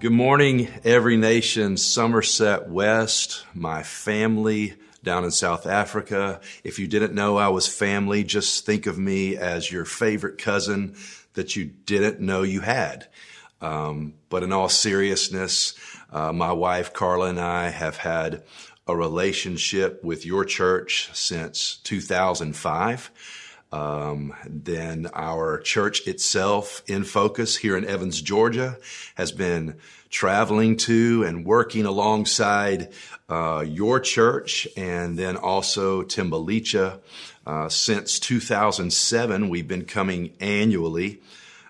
Good morning, every nation, Somerset West, my family down in South Africa. If you didn't know I was family, just think of me as your favorite cousin that you didn't know you had. Um, but in all seriousness, uh, my wife Carla and I have had a relationship with your church since 2005. Um, then our church itself in focus here in Evans, Georgia has been traveling to and working alongside uh, your church and then also Timbalicha. Uh, since 2007, we've been coming annually.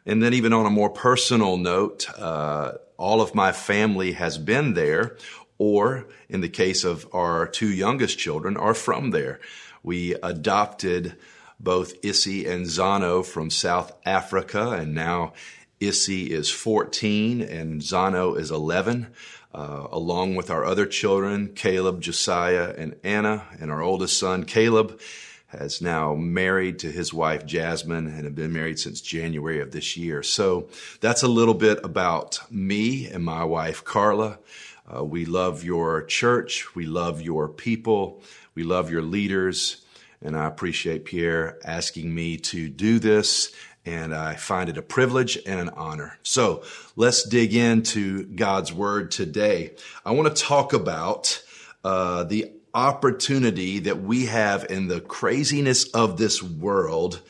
And then even on a more personal note, uh, all of my family has been there, or in the case of our two youngest children, are from there. We adopted both Issy and Zano from South Africa, and now Issy is 14 and Zano is 11, uh, along with our other children, Caleb, Josiah, and Anna, and our oldest son, Caleb, has now married to his wife, Jasmine, and have been married since January of this year. So that's a little bit about me and my wife, Carla. Uh, we love your church. We love your people. We love your leaders. And I appreciate Pierre asking me to do this. And I find it a privilege and an honor. So let's dig into God's word today. I want to talk about uh, the opportunity that we have in the craziness of this world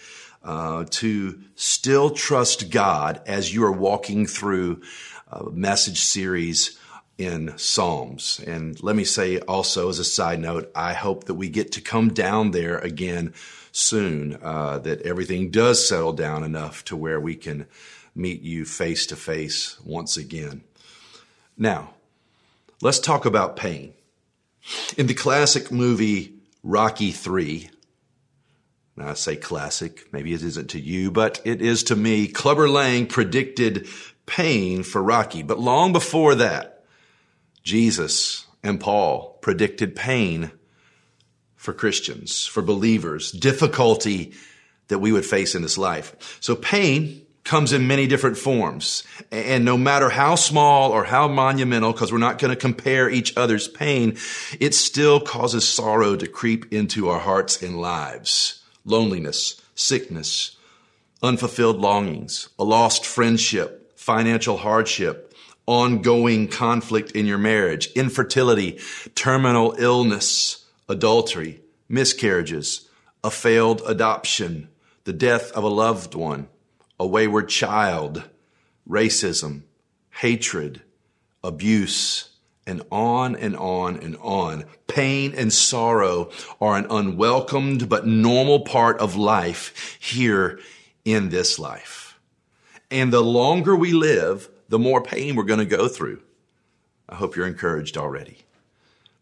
uh, to still trust God as you are walking through a message series in Psalms. And let me say also, as a side note, I hope that we get to come down there again soon, uh, that everything does settle down enough to where we can meet you face to face once again. Now, let's talk about pain. In the classic movie Rocky 3, I say classic, maybe it isn't to you, but it is to me. Clubber Lang predicted pain for Rocky. But long before that, Jesus and Paul predicted pain for Christians, for believers, difficulty that we would face in this life. So pain comes in many different forms. And no matter how small or how monumental, because we're not going to compare each other's pain, it still causes sorrow to creep into our hearts and lives. Loneliness, sickness, unfulfilled longings, a lost friendship, financial hardship, ongoing conflict in your marriage, infertility, terminal illness, adultery, miscarriages, a failed adoption, the death of a loved one, a wayward child, racism, hatred, abuse, and on and on and on. Pain and sorrow are an unwelcomed but normal part of life here in this life. And the longer we live, the more pain we're going to go through. I hope you're encouraged already.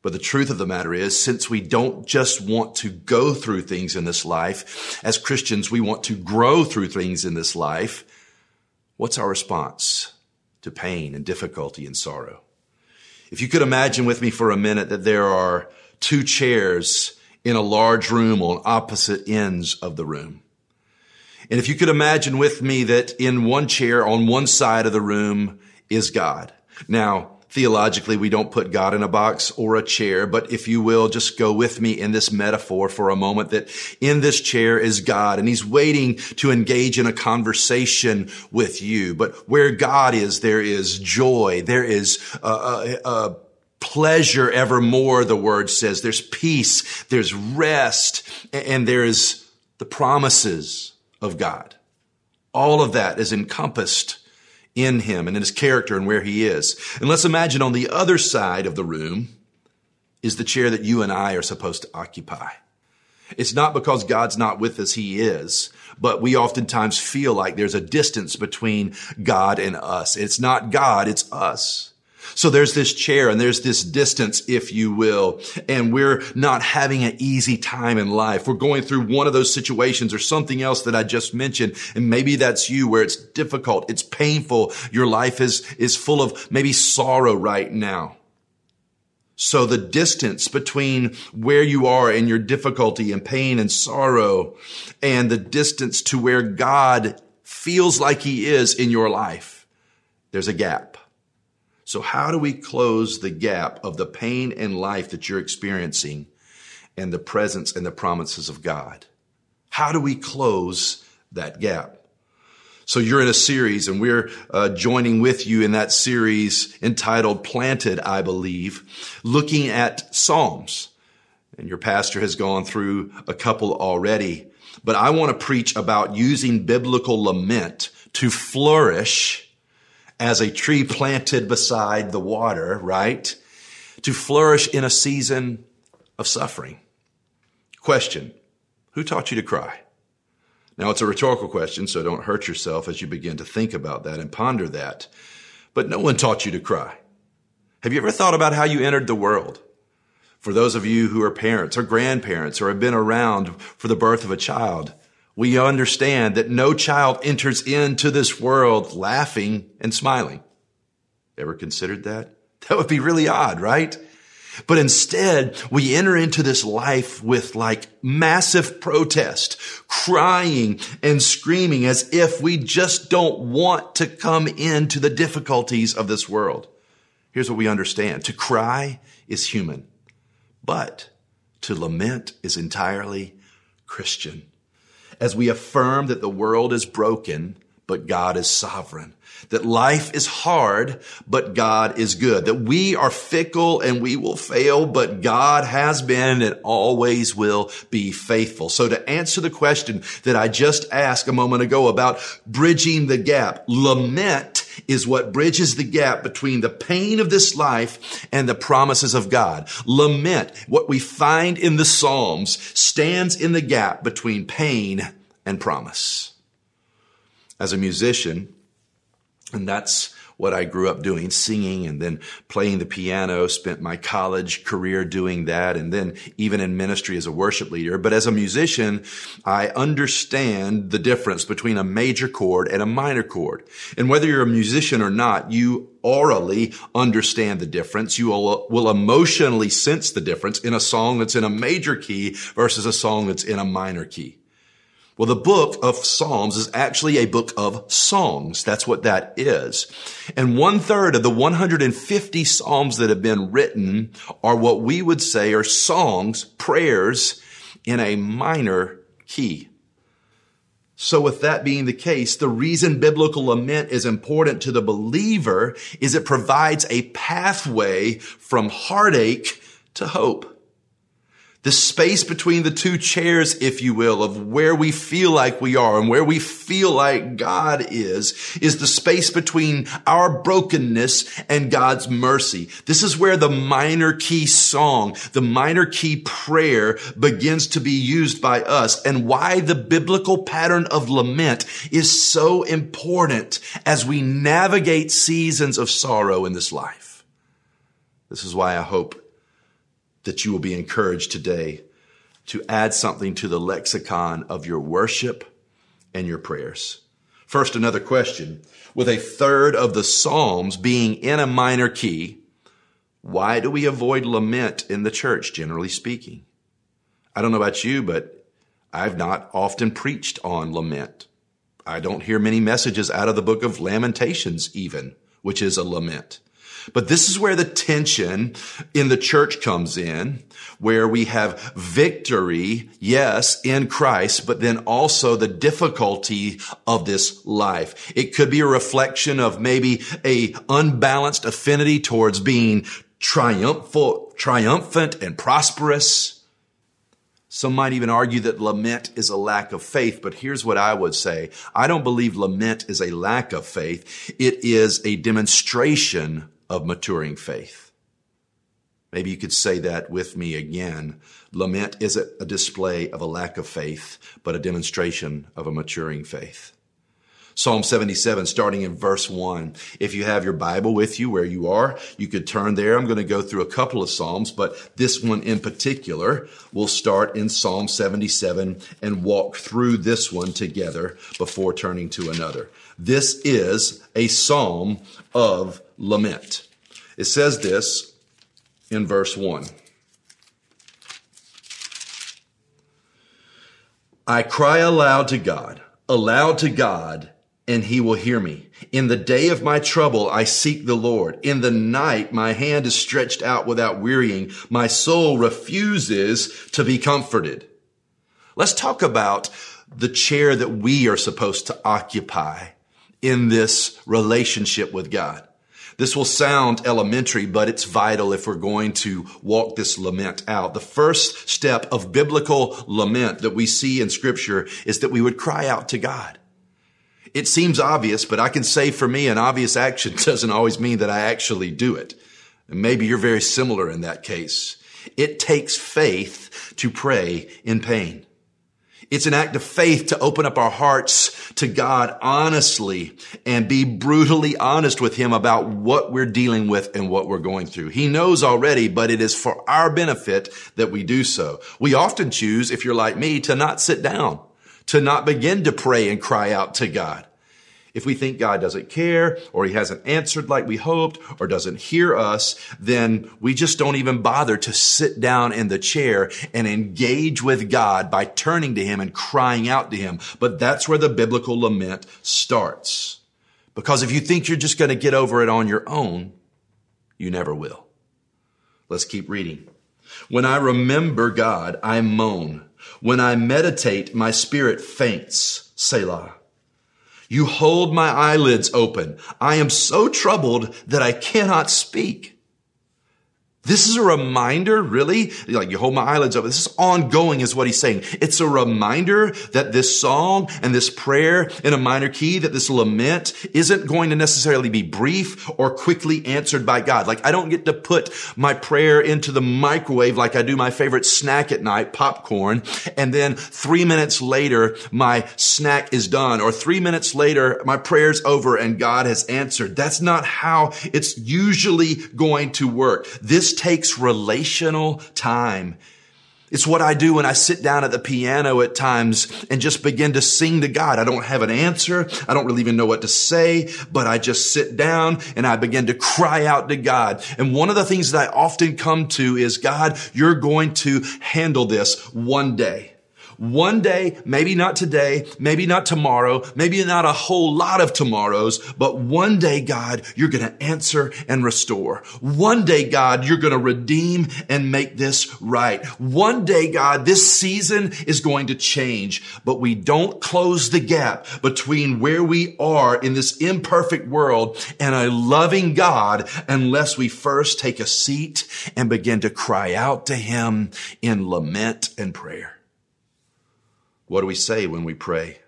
But the truth of the matter is, since we don't just want to go through things in this life, as Christians, we want to grow through things in this life. What's our response to pain and difficulty and sorrow? If you could imagine with me for a minute that there are two chairs in a large room on opposite ends of the room. And if you could imagine with me that in one chair on one side of the room is God. Now, theologically, we don't put God in a box or a chair, but if you will, just go with me in this metaphor for a moment that in this chair is God and he's waiting to engage in a conversation with you. But where God is, there is joy. There is a, a, a pleasure evermore, the word says. There's peace. There's rest and there is the promises of God. All of that is encompassed in him and in his character and where he is. And let's imagine on the other side of the room is the chair that you and I are supposed to occupy. It's not because God's not with us, He is, but we oftentimes feel like there's a distance between God and us. It's not God, it's us. So there's this chair and there's this distance, if you will, and we're not having an easy time in life. We're going through one of those situations or something else that I just mentioned. And maybe that's you where it's difficult. It's painful. Your life is, is full of maybe sorrow right now. So the distance between where you are and your difficulty and pain and sorrow and the distance to where God feels like he is in your life, there's a gap. So how do we close the gap of the pain and life that you're experiencing and the presence and the promises of God? How do we close that gap? So you're in a series and we're uh, joining with you in that series entitled Planted, I believe, looking at Psalms. And your pastor has gone through a couple already, but I want to preach about using biblical lament to flourish as a tree planted beside the water, right? To flourish in a season of suffering. Question. Who taught you to cry? Now, it's a rhetorical question, so don't hurt yourself as you begin to think about that and ponder that. But no one taught you to cry. Have you ever thought about how you entered the world? For those of you who are parents or grandparents or have been around for the birth of a child, we understand that no child enters into this world laughing and smiling. Ever considered that? That would be really odd, right? But instead, we enter into this life with like massive protest, crying and screaming as if we just don't want to come into the difficulties of this world. Here's what we understand. To cry is human, but to lament is entirely Christian. As we affirm that the world is broken, but God is sovereign. That life is hard, but God is good. That we are fickle and we will fail, but God has been and always will be faithful. So to answer the question that I just asked a moment ago about bridging the gap, lament is what bridges the gap between the pain of this life and the promises of God. Lament, what we find in the Psalms, stands in the gap between pain and promise. As a musician, and that's what I grew up doing, singing and then playing the piano, spent my college career doing that, and then even in ministry as a worship leader. But as a musician, I understand the difference between a major chord and a minor chord. And whether you're a musician or not, you orally understand the difference. You will, will emotionally sense the difference in a song that's in a major key versus a song that's in a minor key. Well, the book of Psalms is actually a book of songs. That's what that is. And one third of the 150 Psalms that have been written are what we would say are songs, prayers in a minor key. So with that being the case, the reason biblical lament is important to the believer is it provides a pathway from heartache to hope the space between the two chairs, if you will, of where we feel like we are and where we feel like God is, is the space between our brokenness and God's mercy. This is where the minor key song, the minor key prayer begins to be used by us and why the biblical pattern of lament is so important as we navigate seasons of sorrow in this life. This is why I hope that you will be encouraged today to add something to the lexicon of your worship and your prayers. First, another question. With a third of the Psalms being in a minor key, why do we avoid lament in the church, generally speaking? I don't know about you, but I've not often preached on lament. I don't hear many messages out of the book of Lamentations, even, which is a lament. But this is where the tension in the church comes in, where we have victory, yes, in Christ, but then also the difficulty of this life. It could be a reflection of maybe a unbalanced affinity towards being triumphant, triumphant and prosperous. Some might even argue that lament is a lack of faith, but here's what I would say. I don't believe lament is a lack of faith. It is a demonstration of maturing faith. Maybe you could say that with me again. Lament isn't a display of a lack of faith, but a demonstration of a maturing faith. Psalm 77, starting in verse 1. If you have your Bible with you where you are, you could turn there. I'm going to go through a couple of Psalms, but this one in particular will start in Psalm 77 and walk through this one together before turning to another. This is a Psalm of lament. It says this in verse 1. I cry aloud to God, aloud to God and he will hear me. In the day of my trouble, I seek the Lord. In the night, my hand is stretched out without wearying. My soul refuses to be comforted. Let's talk about the chair that we are supposed to occupy in this relationship with God. This will sound elementary, but it's vital if we're going to walk this lament out. The first step of biblical lament that we see in scripture is that we would cry out to God. It seems obvious, but I can say for me, an obvious action doesn't always mean that I actually do it. And maybe you're very similar in that case. It takes faith to pray in pain. It's an act of faith to open up our hearts to God honestly and be brutally honest with Him about what we're dealing with and what we're going through. He knows already, but it is for our benefit that we do so. We often choose, if you're like me, to not sit down, to not begin to pray and cry out to God. If we think God doesn't care or he hasn't answered like we hoped or doesn't hear us, then we just don't even bother to sit down in the chair and engage with God by turning to him and crying out to him. But that's where the biblical lament starts. Because if you think you're just going to get over it on your own, you never will. Let's keep reading. When I remember God, I moan. When I meditate, my spirit faints. Selah. You hold my eyelids open. I am so troubled that I cannot speak. This is a reminder, really, like you hold my eyelids open. This is ongoing is what he's saying. It's a reminder that this song and this prayer in a minor key, that this lament isn't going to necessarily be brief or quickly answered by God. Like I don't get to put my prayer into the microwave like I do my favorite snack at night, popcorn. And then three minutes later, my snack is done or three minutes later, my prayer's over and God has answered. That's not how it's usually going to work. This takes relational time. It's what I do when I sit down at the piano at times and just begin to sing to God. I don't have an answer. I don't really even know what to say, but I just sit down and I begin to cry out to God. And one of the things that I often come to is, God, you're going to handle this one day. One day, maybe not today, maybe not tomorrow, maybe not a whole lot of tomorrows, but one day, God, you're going to answer and restore. One day, God, you're going to redeem and make this right. One day, God, this season is going to change, but we don't close the gap between where we are in this imperfect world and a loving God unless we first take a seat and begin to cry out to him in lament and prayer. What do we say when we pray?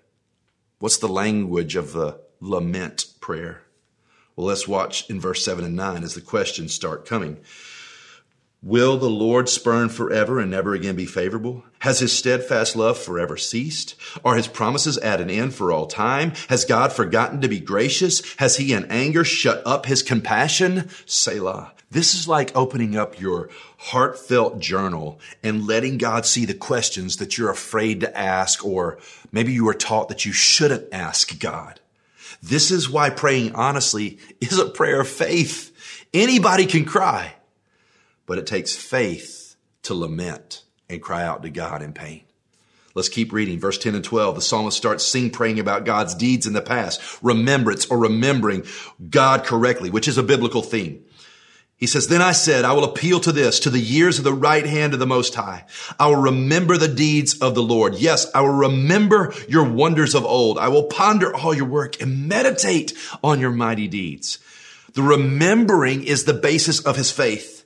What's the language of the lament prayer? Well, let's watch in verse 7 and 9 as the questions start coming. Will the Lord spurn forever and never again be favorable? Has his steadfast love forever ceased? Are his promises at an end for all time? Has God forgotten to be gracious? Has he in anger shut up his compassion? Selah. This is like opening up your heartfelt journal and letting God see the questions that you're afraid to ask, or maybe you were taught that you shouldn't ask God. This is why praying honestly is a prayer of faith. Anybody can cry, but it takes faith to lament and cry out to God in pain. Let's keep reading. Verse 10 and 12. The psalmist starts sing praying about God's deeds in the past, remembrance or remembering God correctly, which is a biblical theme. He says, Then I said, I will appeal to this, to the years of the right hand of the Most High. I will remember the deeds of the Lord. Yes, I will remember your wonders of old. I will ponder all your work and meditate on your mighty deeds. The remembering is the basis of his faith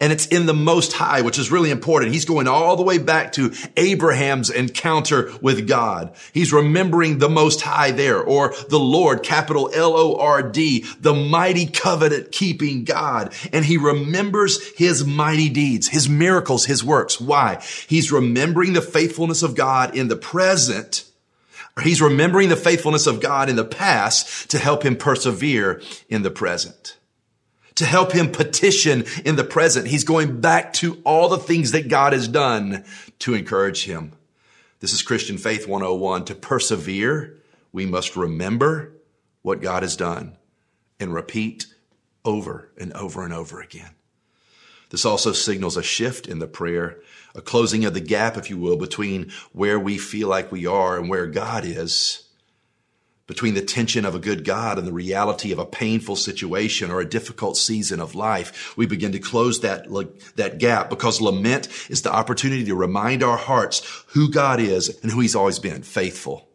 and it's in the most high, which is really important. He's going all the way back to Abraham's encounter with God. He's remembering the most high there or the Lord, capital L-O-R-D, the mighty covenant keeping God. And he remembers his mighty deeds, his miracles, his works. Why? He's remembering the faithfulness of God in the present. He's remembering the faithfulness of God in the past to help him persevere in the present to help him petition in the present. He's going back to all the things that God has done to encourage him. This is Christian Faith 101. To persevere, we must remember what God has done and repeat over and over and over again. This also signals a shift in the prayer, a closing of the gap, if you will, between where we feel like we are and where God is. Between the tension of a good God and the reality of a painful situation or a difficult season of life, we begin to close that, that gap because lament is the opportunity to remind our hearts who God is and who he's always been, faithful.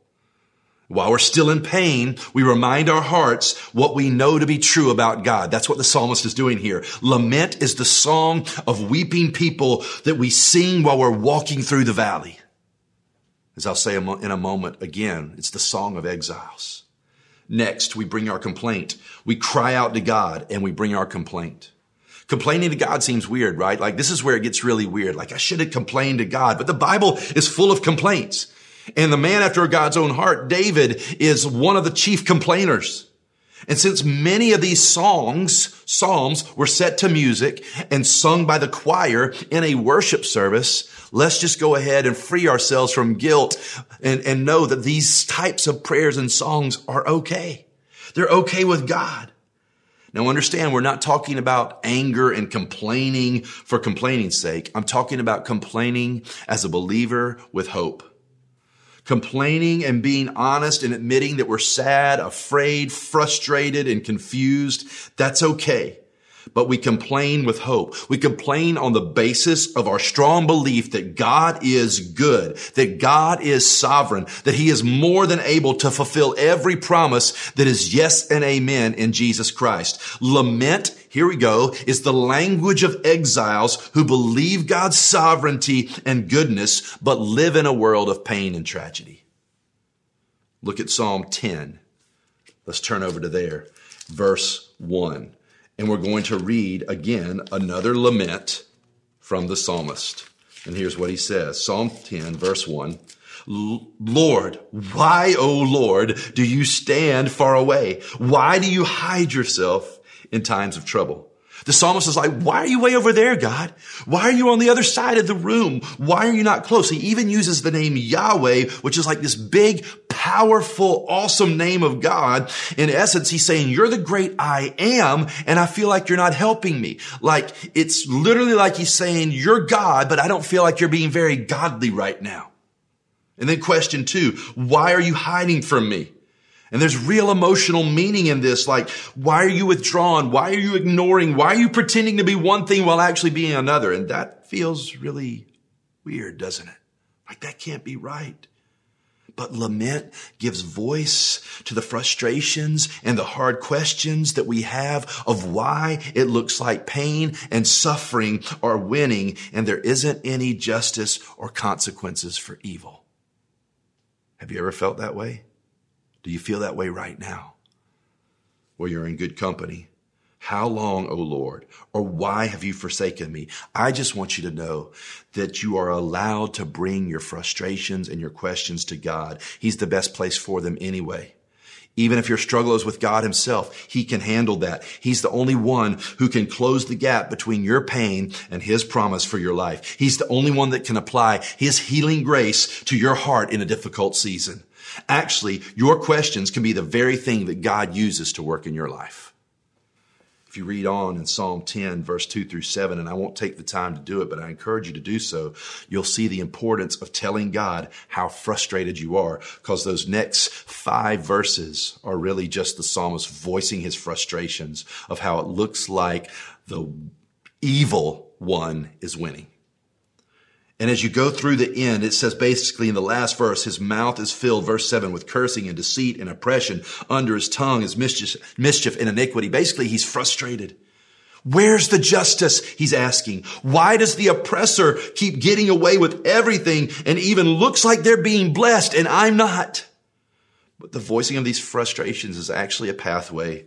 While we're still in pain, we remind our hearts what we know to be true about God. That's what the psalmist is doing here. Lament is the song of weeping people that we sing while we're walking through the valley. As I'll say in a moment again, it's the song of exiles. Next, we bring our complaint. We cry out to God and we bring our complaint. Complaining to God seems weird, right? Like this is where it gets really weird. Like I should have complained to God, but the Bible is full of complaints. And the man after God's own heart, David, is one of the chief complainers. And since many of these songs, psalms were set to music and sung by the choir in a worship service, let's just go ahead and free ourselves from guilt and, and know that these types of prayers and songs are okay. They're okay with God. Now understand, we're not talking about anger and complaining for complaining's sake. I'm talking about complaining as a believer with hope complaining and being honest and admitting that we're sad, afraid, frustrated, and confused, that's okay. But we complain with hope. We complain on the basis of our strong belief that God is good, that God is sovereign, that he is more than able to fulfill every promise that is yes and amen in Jesus Christ. Lament here we go, is the language of exiles who believe God's sovereignty and goodness, but live in a world of pain and tragedy. Look at Psalm 10. Let's turn over to there. Verse 1. And we're going to read again another lament from the psalmist. And here's what he says Psalm 10, verse 1. Lord, why, O Lord, do you stand far away? Why do you hide yourself in times of trouble. The psalmist is like, why are you way over there, God? Why are you on the other side of the room? Why are you not close? He even uses the name Yahweh, which is like this big, powerful, awesome name of God. In essence, he's saying, you're the great I am, and I feel like you're not helping me. Like, it's literally like he's saying, you're God, but I don't feel like you're being very godly right now. And then question two, why are you hiding from me? And there's real emotional meaning in this. Like, why are you withdrawn? Why are you ignoring? Why are you pretending to be one thing while actually being another? And that feels really weird, doesn't it? Like that can't be right. But lament gives voice to the frustrations and the hard questions that we have of why it looks like pain and suffering are winning and there isn't any justice or consequences for evil. Have you ever felt that way? Do you feel that way right now? Well, you're in good company. How long, O Lord? Or why have you forsaken me? I just want you to know that you are allowed to bring your frustrations and your questions to God. He's the best place for them anyway. Even if your struggle is with God himself, he can handle that. He's the only one who can close the gap between your pain and his promise for your life. He's the only one that can apply his healing grace to your heart in a difficult season. Actually, your questions can be the very thing that God uses to work in your life. If you read on in Psalm 10, verse 2 through 7, and I won't take the time to do it, but I encourage you to do so, you'll see the importance of telling God how frustrated you are, because those next five verses are really just the psalmist voicing his frustrations of how it looks like the evil one is winning. And as you go through the end, it says basically in the last verse, his mouth is filled, verse seven, with cursing and deceit and oppression. Under his tongue is mischief, mischief and iniquity. Basically, he's frustrated. Where's the justice? He's asking. Why does the oppressor keep getting away with everything and even looks like they're being blessed and I'm not? But the voicing of these frustrations is actually a pathway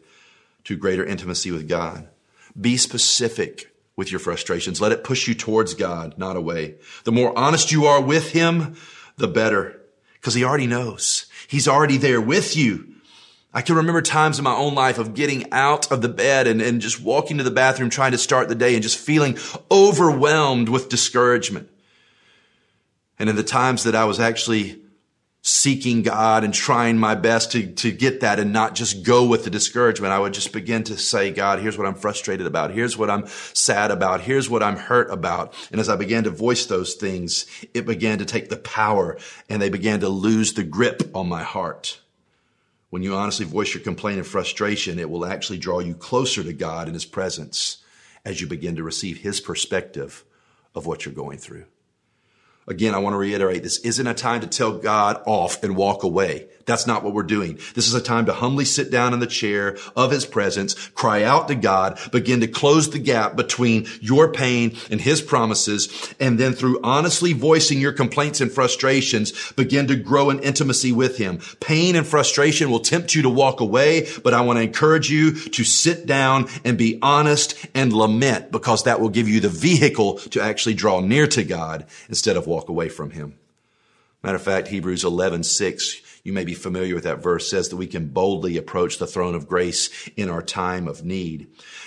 to greater intimacy with God. Be specific with your frustrations. Let it push you towards God, not away. The more honest you are with Him, the better. Because He already knows. He's already there with you. I can remember times in my own life of getting out of the bed and, and just walking to the bathroom trying to start the day and just feeling overwhelmed with discouragement. And in the times that I was actually seeking God and trying my best to, to get that and not just go with the discouragement. I would just begin to say, God, here's what I'm frustrated about. Here's what I'm sad about. Here's what I'm hurt about. And as I began to voice those things, it began to take the power and they began to lose the grip on my heart. When you honestly voice your complaint and frustration, it will actually draw you closer to God and His presence as you begin to receive His perspective of what you're going through. Again, I want to reiterate this isn't a time to tell God off and walk away. That's not what we're doing. This is a time to humbly sit down in the chair of his presence, cry out to God, begin to close the gap between your pain and his promises, and then through honestly voicing your complaints and frustrations, begin to grow in intimacy with him. Pain and frustration will tempt you to walk away, but I want to encourage you to sit down and be honest and lament because that will give you the vehicle to actually draw near to God instead of walk away from him. Matter of fact, Hebrews 11, 6, you may be familiar with that verse, says that we can boldly approach the throne of grace in our time of need.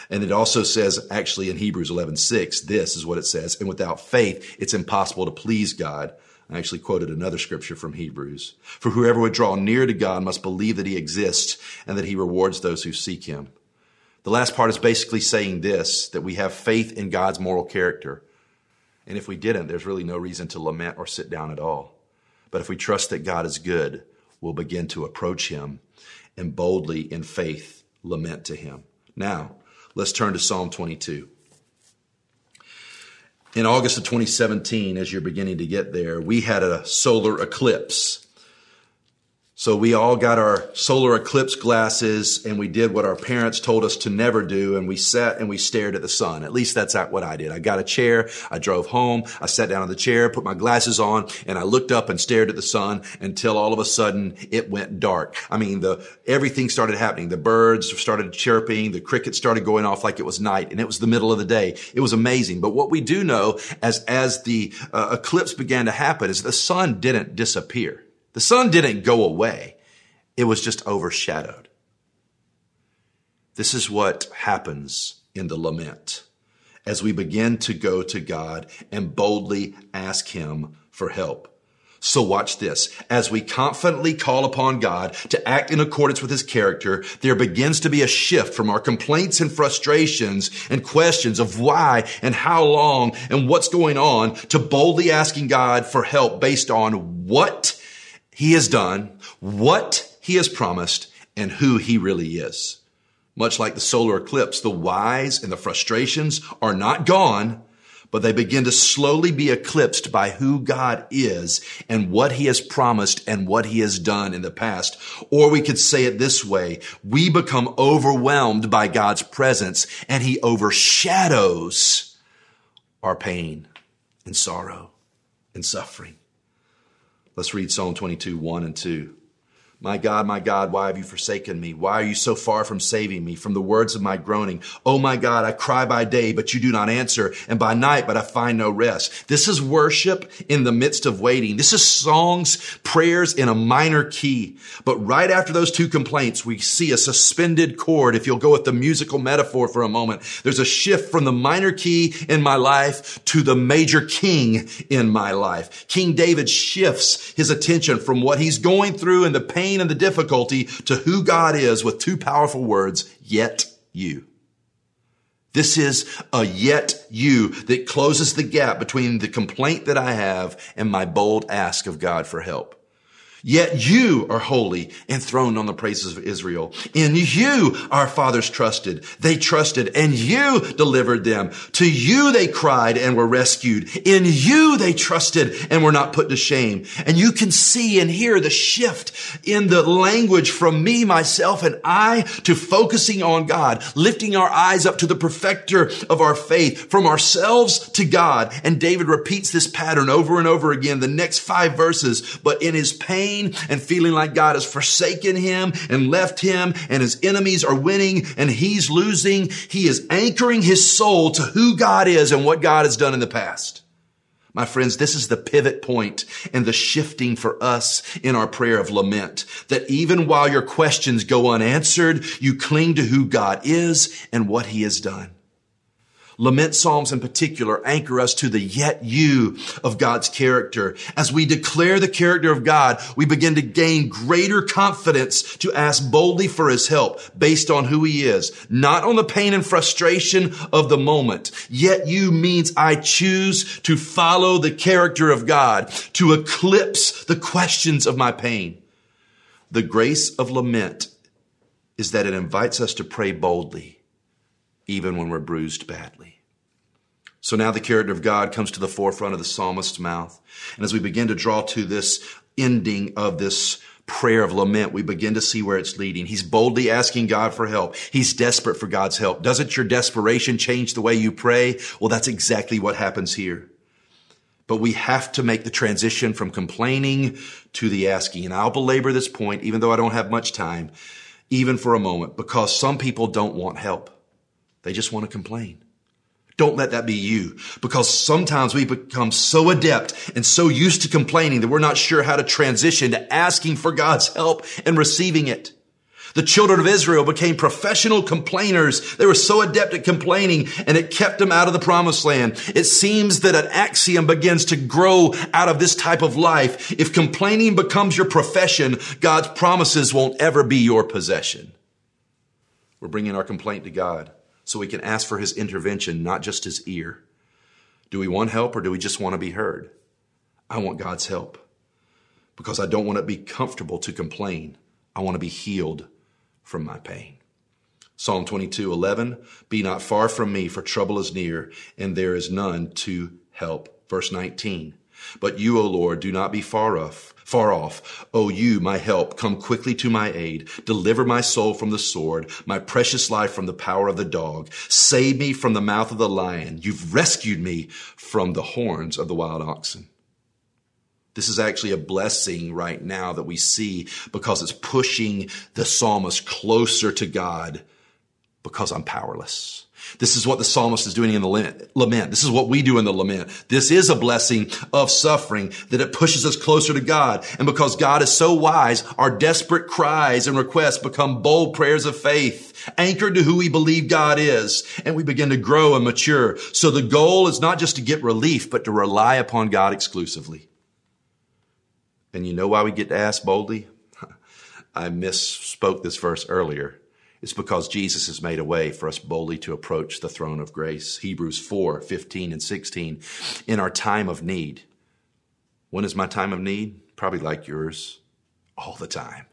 And it also says, actually in Hebrews 11, 6, this is what it says, and without faith, it's impossible to please God. I actually quoted another scripture from Hebrews. For whoever would draw near to God must believe that he exists and that he rewards those who seek him. The last part is basically saying this, that we have faith in God's moral character. And if we didn't, there's really no reason to lament or sit down at all. But if we trust that God is good, we'll begin to approach him and boldly in faith lament to him. Now, let's turn to Psalm 22. In August of 2017, as you're beginning to get there, we had a solar eclipse. So we all got our solar eclipse glasses and we did what our parents told us to never do. And we sat and we stared at the sun. At least that's what I did. I got a chair. I drove home. I sat down on the chair, put my glasses on and I looked up and stared at the sun until all of a sudden it went dark. I mean, the, everything started happening. The birds started chirping. The crickets started going off like it was night and it was the middle of the day. It was amazing. But what we do know as, as the uh, eclipse began to happen is the sun didn't disappear. The sun didn't go away. It was just overshadowed. This is what happens in the lament as we begin to go to God and boldly ask Him for help. So watch this. As we confidently call upon God to act in accordance with his character, there begins to be a shift from our complaints and frustrations and questions of why and how long and what's going on to boldly asking God for help based on what he has done, what he has promised, and who he really is. Much like the solar eclipse, the whys and the frustrations are not gone, but they begin to slowly be eclipsed by who God is and what he has promised and what he has done in the past. Or we could say it this way. We become overwhelmed by God's presence and he overshadows our pain and sorrow and suffering. Let's read Psalm 22, 1 and 2. My God, my God, why have you forsaken me? Why are you so far from saving me from the words of my groaning? Oh my God, I cry by day, but you do not answer, and by night, but I find no rest. This is worship in the midst of waiting. This is songs, prayers in a minor key. But right after those two complaints, we see a suspended chord. If you'll go with the musical metaphor for a moment, there's a shift from the minor key in my life to the major king in my life. King David shifts his attention from what he's going through and the pain pain and the difficulty to who God is with two powerful words, yet you. This is a yet you that closes the gap between the complaint that I have and my bold ask of God for help. Yet you are holy, enthroned on the praises of Israel. In you our fathers trusted. They trusted and you delivered them. To you they cried and were rescued. In you they trusted and were not put to shame. And you can see and hear the shift in the language from me, myself, and I to focusing on God, lifting our eyes up to the perfecter of our faith from ourselves to God. And David repeats this pattern over and over again, the next five verses, but in his pain, pain and feeling like God has forsaken him and left him and his enemies are winning and he's losing. He is anchoring his soul to who God is and what God has done in the past. My friends, this is the pivot point and the shifting for us in our prayer of lament. That even while your questions go unanswered, you cling to who God is and what he has done. Lament Psalms in particular anchor us to the yet you of God's character. As we declare the character of God, we begin to gain greater confidence to ask boldly for his help based on who he is, not on the pain and frustration of the moment. Yet you means I choose to follow the character of God, to eclipse the questions of my pain. The grace of lament is that it invites us to pray boldly, even when we're bruised badly. So now the character of God comes to the forefront of the psalmist's mouth. And as we begin to draw to this ending of this prayer of lament, we begin to see where it's leading. He's boldly asking God for help. He's desperate for God's help. Doesn't your desperation change the way you pray? Well, that's exactly what happens here. But we have to make the transition from complaining to the asking. And I'll belabor this point, even though I don't have much time, even for a moment, because some people don't want help. They just want to complain. Don't let that be you because sometimes we become so adept and so used to complaining that we're not sure how to transition to asking for God's help and receiving it. The children of Israel became professional complainers. They were so adept at complaining and it kept them out of the promised land. It seems that an axiom begins to grow out of this type of life. If complaining becomes your profession, God's promises won't ever be your possession. We're bringing our complaint to God so we can ask for his intervention, not just his ear. Do we want help or do we just want to be heard? I want God's help because I don't want to be comfortable to complain. I want to be healed from my pain. Psalm 22, 11, be not far from me for trouble is near and there is none to help. Verse 19, but you, O Lord, do not be far off far off. O you, my help, come quickly to my aid. Deliver my soul from the sword, my precious life from the power of the dog. Save me from the mouth of the lion. You've rescued me from the horns of the wild oxen. This is actually a blessing right now that we see because it's pushing the psalmist closer to God because I'm powerless. This is what the psalmist is doing in the lament. This is what we do in the lament. This is a blessing of suffering that it pushes us closer to God. And because God is so wise, our desperate cries and requests become bold prayers of faith, anchored to who we believe God is. And we begin to grow and mature. So the goal is not just to get relief, but to rely upon God exclusively. And you know why we get to ask boldly? I misspoke this verse earlier. It's because Jesus has made a way for us boldly to approach the throne of grace. Hebrews 4, 15 and 16. In our time of need. When is my time of need? Probably like yours. All the time.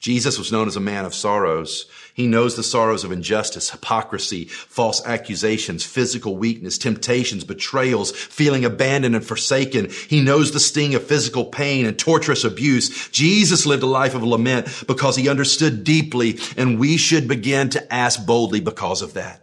Jesus was known as a man of sorrows. He knows the sorrows of injustice, hypocrisy, false accusations, physical weakness, temptations, betrayals, feeling abandoned and forsaken. He knows the sting of physical pain and torturous abuse. Jesus lived a life of lament because he understood deeply, and we should begin to ask boldly because of that.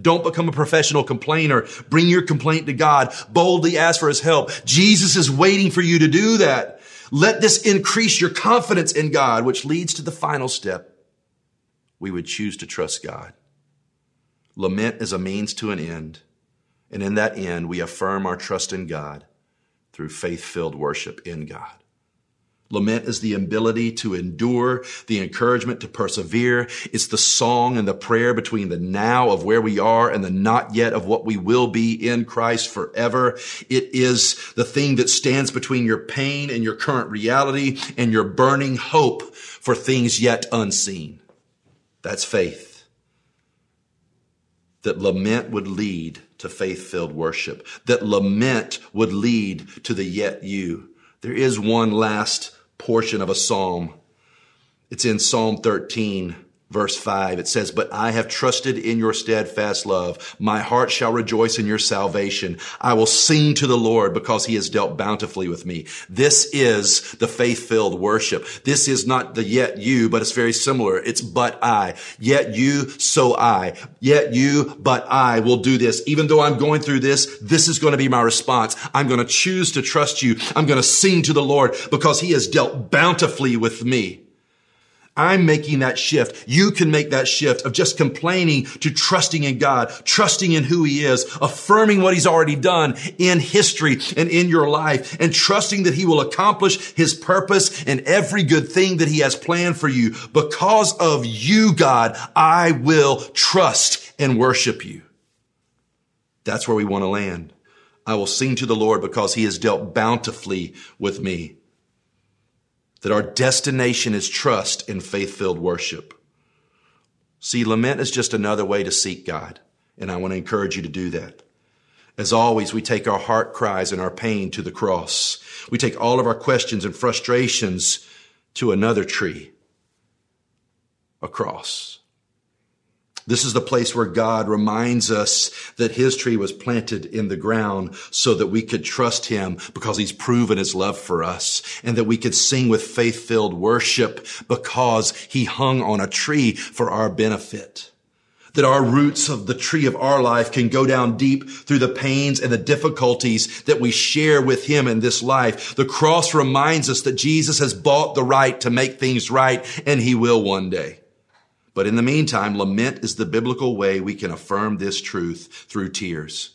Don't become a professional complainer. Bring your complaint to God. Boldly ask for his help. Jesus is waiting for you to do that. Let this increase your confidence in God, which leads to the final step. We would choose to trust God. Lament is a means to an end. And in that end, we affirm our trust in God through faith filled worship in God. Lament is the ability to endure, the encouragement to persevere. It's the song and the prayer between the now of where we are and the not yet of what we will be in Christ forever. It is the thing that stands between your pain and your current reality and your burning hope for things yet unseen. That's faith. That lament would lead to faith filled worship. That lament would lead to the yet you. There is one last portion of a psalm. It's in Psalm 13 verse 5, it says, But I have trusted in your steadfast love. My heart shall rejoice in your salvation. I will sing to the Lord because he has dealt bountifully with me. This is the faith-filled worship. This is not the yet you, but it's very similar. It's but I. Yet you, so I. Yet you, but I will do this. Even though I'm going through this, this is going to be my response. I'm going to choose to trust you. I'm going to sing to the Lord because he has dealt bountifully with me. I'm making that shift. You can make that shift of just complaining to trusting in God, trusting in who he is, affirming what he's already done in history and in your life, and trusting that he will accomplish his purpose and every good thing that he has planned for you. Because of you, God, I will trust and worship you. That's where we want to land. I will sing to the Lord because he has dealt bountifully with me that our destination is trust and faith filled worship. See, lament is just another way to seek God, and I want to encourage you to do that. As always, we take our heart cries and our pain to the cross. We take all of our questions and frustrations to another tree, a cross. This is the place where God reminds us that his tree was planted in the ground so that we could trust him because he's proven his love for us and that we could sing with faith filled worship because he hung on a tree for our benefit. That our roots of the tree of our life can go down deep through the pains and the difficulties that we share with him in this life. The cross reminds us that Jesus has bought the right to make things right and he will one day. But in the meantime, lament is the biblical way we can affirm this truth through tears.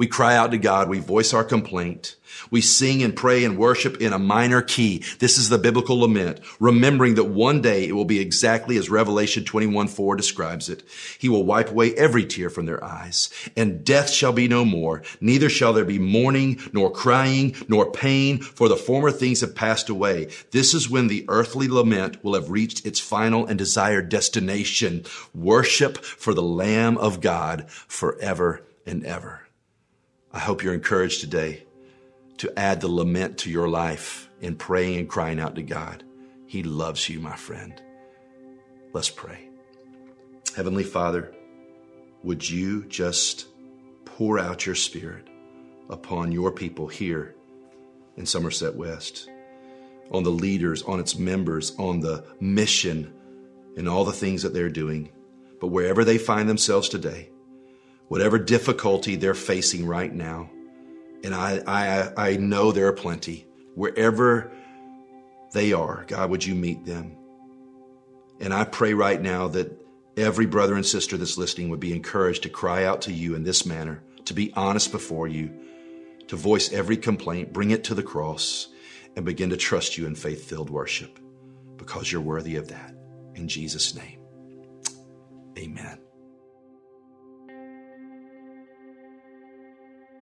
We cry out to God. We voice our complaint. We sing and pray and worship in a minor key. This is the biblical lament, remembering that one day it will be exactly as Revelation 21 4 describes it. He will wipe away every tear from their eyes, and death shall be no more. Neither shall there be mourning, nor crying, nor pain, for the former things have passed away. This is when the earthly lament will have reached its final and desired destination worship for the Lamb of God forever and ever. I hope you're encouraged today to add the lament to your life in praying and crying out to God. He loves you, my friend. Let's pray. Heavenly Father, would you just pour out your spirit upon your people here in Somerset West, on the leaders, on its members, on the mission, and all the things that they're doing. But wherever they find themselves today, whatever difficulty they're facing right now. And I, I, I know there are plenty. Wherever they are, God, would you meet them? And I pray right now that every brother and sister that's listening would be encouraged to cry out to you in this manner, to be honest before you, to voice every complaint, bring it to the cross, and begin to trust you in faith filled worship because you're worthy of that. In Jesus' name, amen.